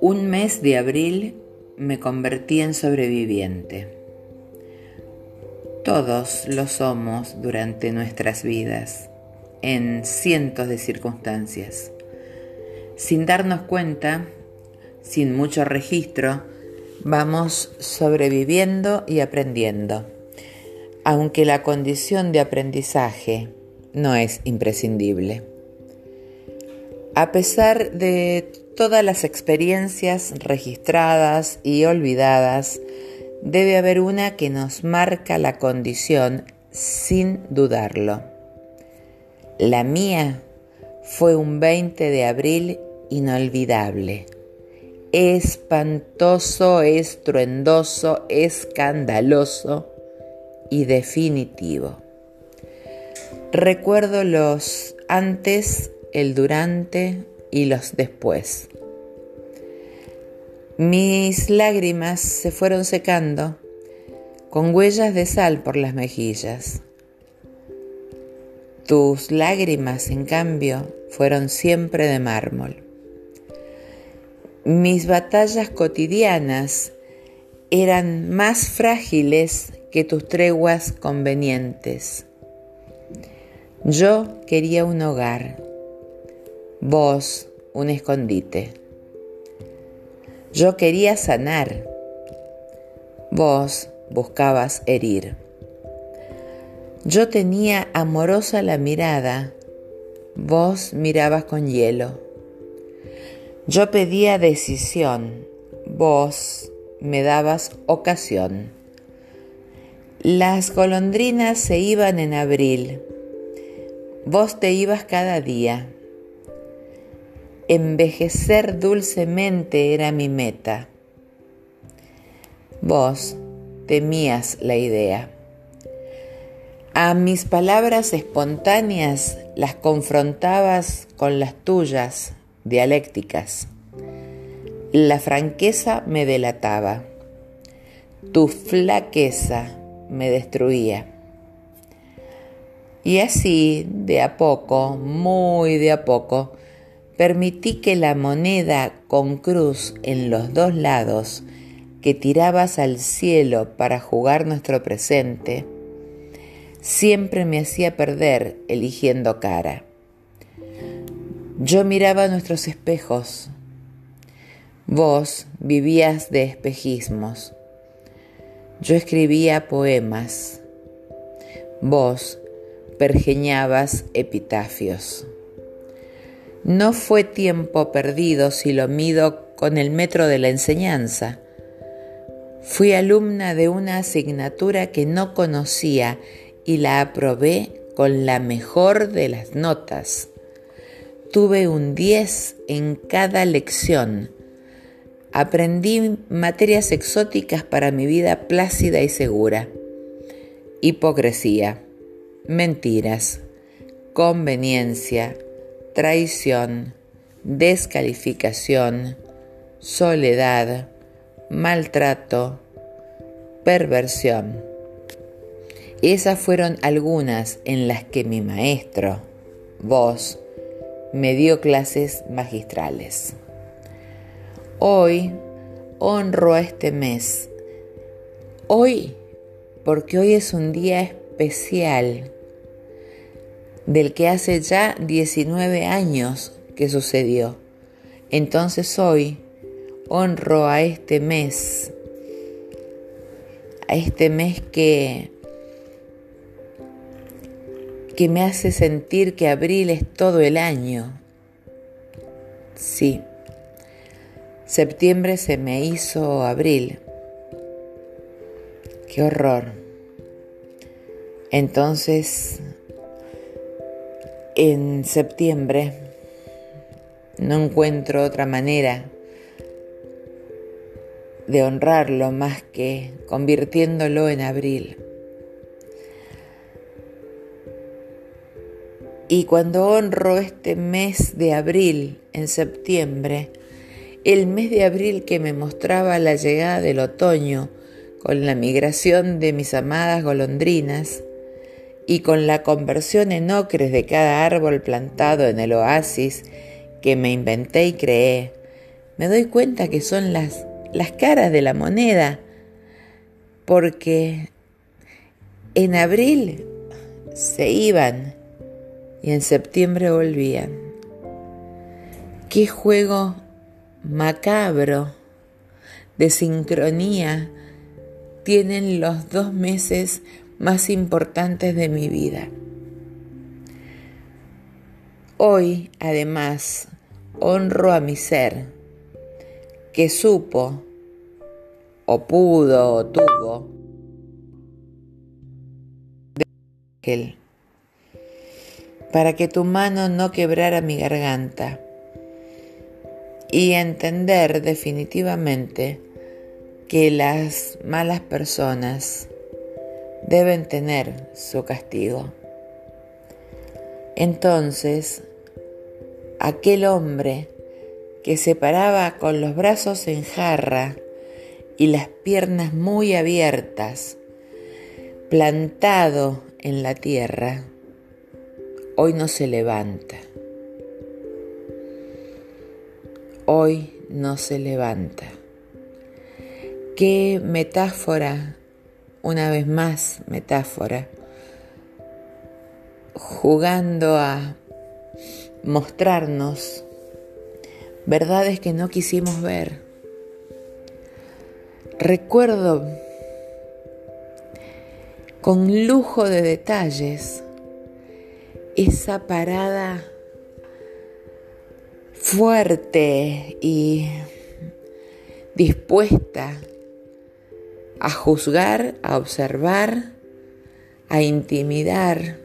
Un mes de abril me convertí en sobreviviente. Todos lo somos durante nuestras vidas, en cientos de circunstancias. Sin darnos cuenta, sin mucho registro, vamos sobreviviendo y aprendiendo, aunque la condición de aprendizaje no es imprescindible. A pesar de todas las experiencias registradas y olvidadas, debe haber una que nos marca la condición sin dudarlo. La mía fue un 20 de abril inolvidable espantoso, estruendoso, escandaloso y definitivo. Recuerdo los antes, el durante y los después. Mis lágrimas se fueron secando con huellas de sal por las mejillas. Tus lágrimas, en cambio, fueron siempre de mármol. Mis batallas cotidianas eran más frágiles que tus treguas convenientes. Yo quería un hogar, vos un escondite. Yo quería sanar, vos buscabas herir. Yo tenía amorosa la mirada, vos mirabas con hielo. Yo pedía decisión, vos me dabas ocasión. Las golondrinas se iban en abril, vos te ibas cada día. Envejecer dulcemente era mi meta. Vos temías la idea. A mis palabras espontáneas las confrontabas con las tuyas dialécticas. La franqueza me delataba, tu flaqueza me destruía. Y así, de a poco, muy de a poco, permití que la moneda con cruz en los dos lados que tirabas al cielo para jugar nuestro presente, siempre me hacía perder eligiendo cara. Yo miraba nuestros espejos. Vos vivías de espejismos. Yo escribía poemas. Vos pergeñabas epitafios. No fue tiempo perdido si lo mido con el metro de la enseñanza. Fui alumna de una asignatura que no conocía y la aprobé con la mejor de las notas. Tuve un 10 en cada lección. Aprendí materias exóticas para mi vida plácida y segura. Hipocresía, mentiras, conveniencia, traición, descalificación, soledad, maltrato, perversión. Esas fueron algunas en las que mi maestro, vos, me dio clases magistrales. Hoy honro a este mes. Hoy, porque hoy es un día especial del que hace ya 19 años que sucedió. Entonces hoy honro a este mes, a este mes que que me hace sentir que abril es todo el año. Sí, septiembre se me hizo abril. Qué horror. Entonces, en septiembre no encuentro otra manera de honrarlo más que convirtiéndolo en abril. Y cuando honro este mes de abril en septiembre, el mes de abril que me mostraba la llegada del otoño con la migración de mis amadas golondrinas, y con la conversión en ocres de cada árbol plantado en el oasis que me inventé y creé, me doy cuenta que son las, las caras de la moneda, porque en abril se iban y en septiembre volvían. Qué juego macabro de sincronía tienen los dos meses más importantes de mi vida. Hoy, además, honro a mi ser, que supo, o pudo, o tuvo, para que tu mano no quebrara mi garganta y entender definitivamente que las malas personas deben tener su castigo. Entonces, aquel hombre que se paraba con los brazos en jarra y las piernas muy abiertas, plantado en la tierra, hoy no se levanta. Hoy no se levanta. Qué metáfora una vez más metáfora, jugando a mostrarnos verdades que no quisimos ver. Recuerdo con lujo de detalles esa parada fuerte y dispuesta a juzgar, a observar, a intimidar,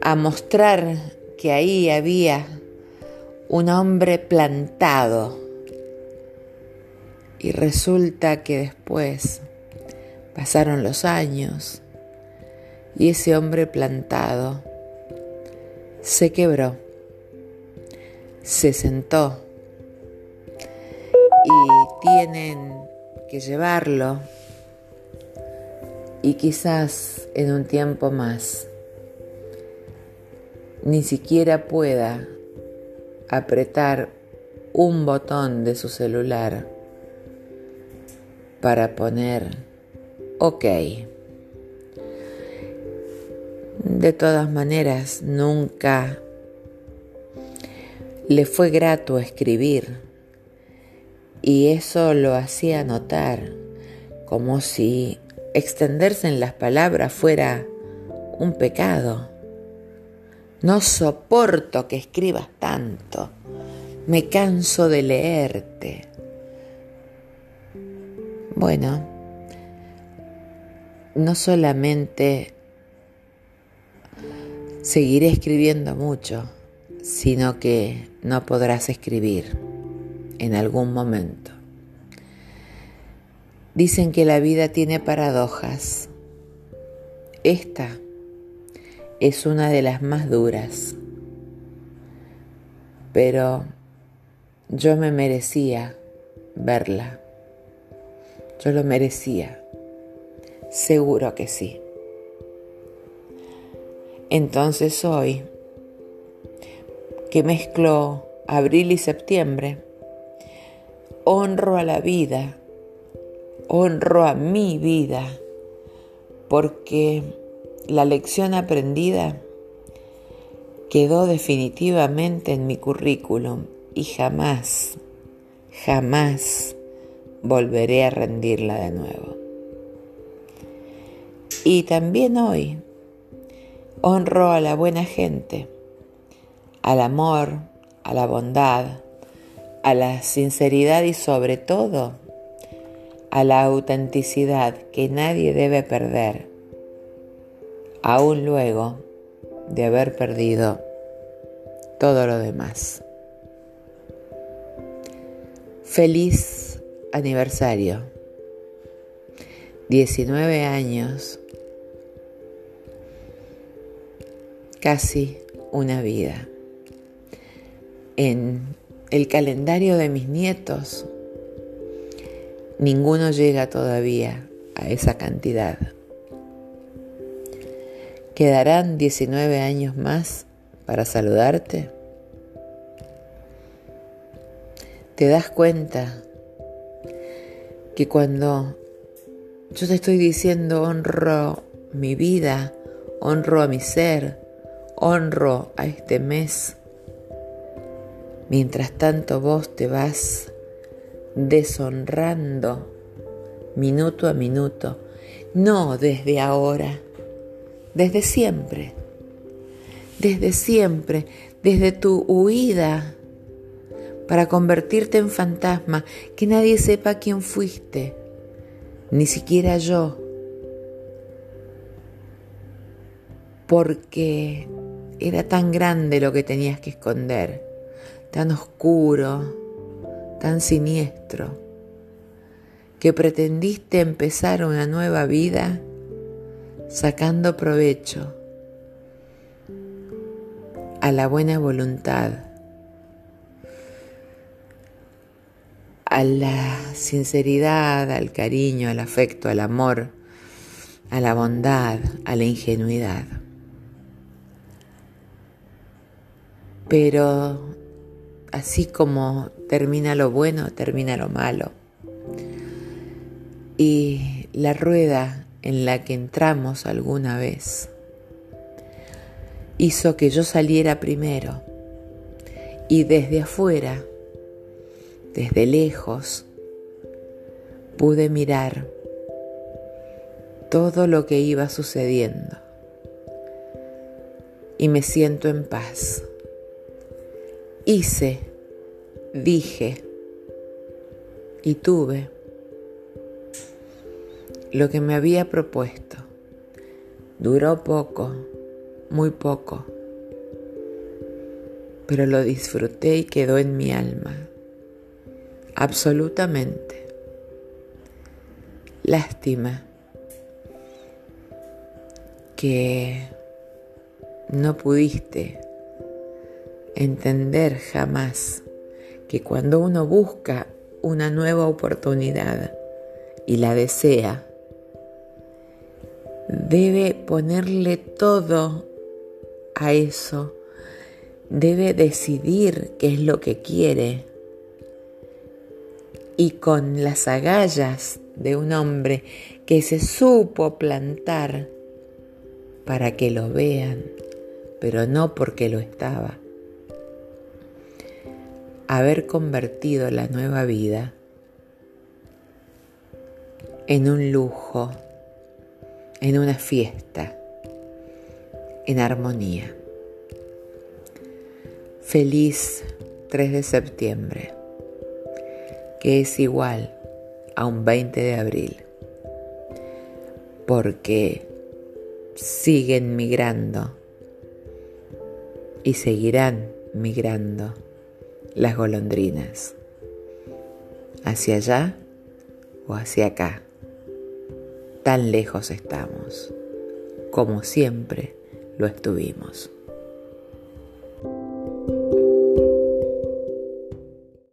a mostrar que ahí había un hombre plantado. Y resulta que después pasaron los años y ese hombre plantado se quebró, se sentó y tienen que llevarlo y quizás en un tiempo más ni siquiera pueda apretar un botón de su celular para poner OK. De todas maneras, nunca le fue grato escribir y eso lo hacía notar, como si extenderse en las palabras fuera un pecado. No soporto que escribas tanto, me canso de leerte. Bueno, no solamente seguiré escribiendo mucho, sino que no podrás escribir en algún momento. Dicen que la vida tiene paradojas. Esta es una de las más duras, pero yo me merecía verla. Yo lo merecía. Seguro que sí. Entonces hoy, que mezclo abril y septiembre, honro a la vida, honro a mi vida, porque la lección aprendida quedó definitivamente en mi currículum y jamás, jamás volveré a rendirla de nuevo. Y también hoy honro a la buena gente, al amor, a la bondad, a la sinceridad y sobre todo a la autenticidad que nadie debe perder, aún luego de haber perdido todo lo demás. Feliz aniversario. 19 años. Casi una vida. En el calendario de mis nietos, ninguno llega todavía a esa cantidad. ¿Quedarán 19 años más para saludarte? ¿Te das cuenta que cuando yo te estoy diciendo honro mi vida, honro a mi ser, honro a este mes, mientras tanto vos te vas deshonrando minuto a minuto, no desde ahora, desde siempre, desde siempre, desde tu huida para convertirte en fantasma, que nadie sepa quién fuiste, ni siquiera yo, porque era tan grande lo que tenías que esconder, tan oscuro, tan siniestro, que pretendiste empezar una nueva vida sacando provecho a la buena voluntad, a la sinceridad, al cariño, al afecto, al amor, a la bondad, a la ingenuidad. Pero así como termina lo bueno, termina lo malo. Y la rueda en la que entramos alguna vez hizo que yo saliera primero y desde afuera, desde lejos, pude mirar todo lo que iba sucediendo y me siento en paz. Hice, dije y tuve lo que me había propuesto. Duró poco, muy poco, pero lo disfruté y quedó en mi alma, absolutamente. Lástima que no pudiste entender jamás que cuando uno busca una nueva oportunidad y la desea, debe ponerle todo a eso, debe decidir qué es lo que quiere y con las agallas de un hombre que se supo plantar para que lo vean, pero no porque lo estaba. Haber convertido la nueva vida en un lujo en una fiesta, en armonía. Feliz 3 de septiembre, que es igual a un 20 de abril, porque siguen migrando y seguirán migrando las golondrinas, hacia allá o hacia acá tan lejos estamos, como siempre lo estuvimos.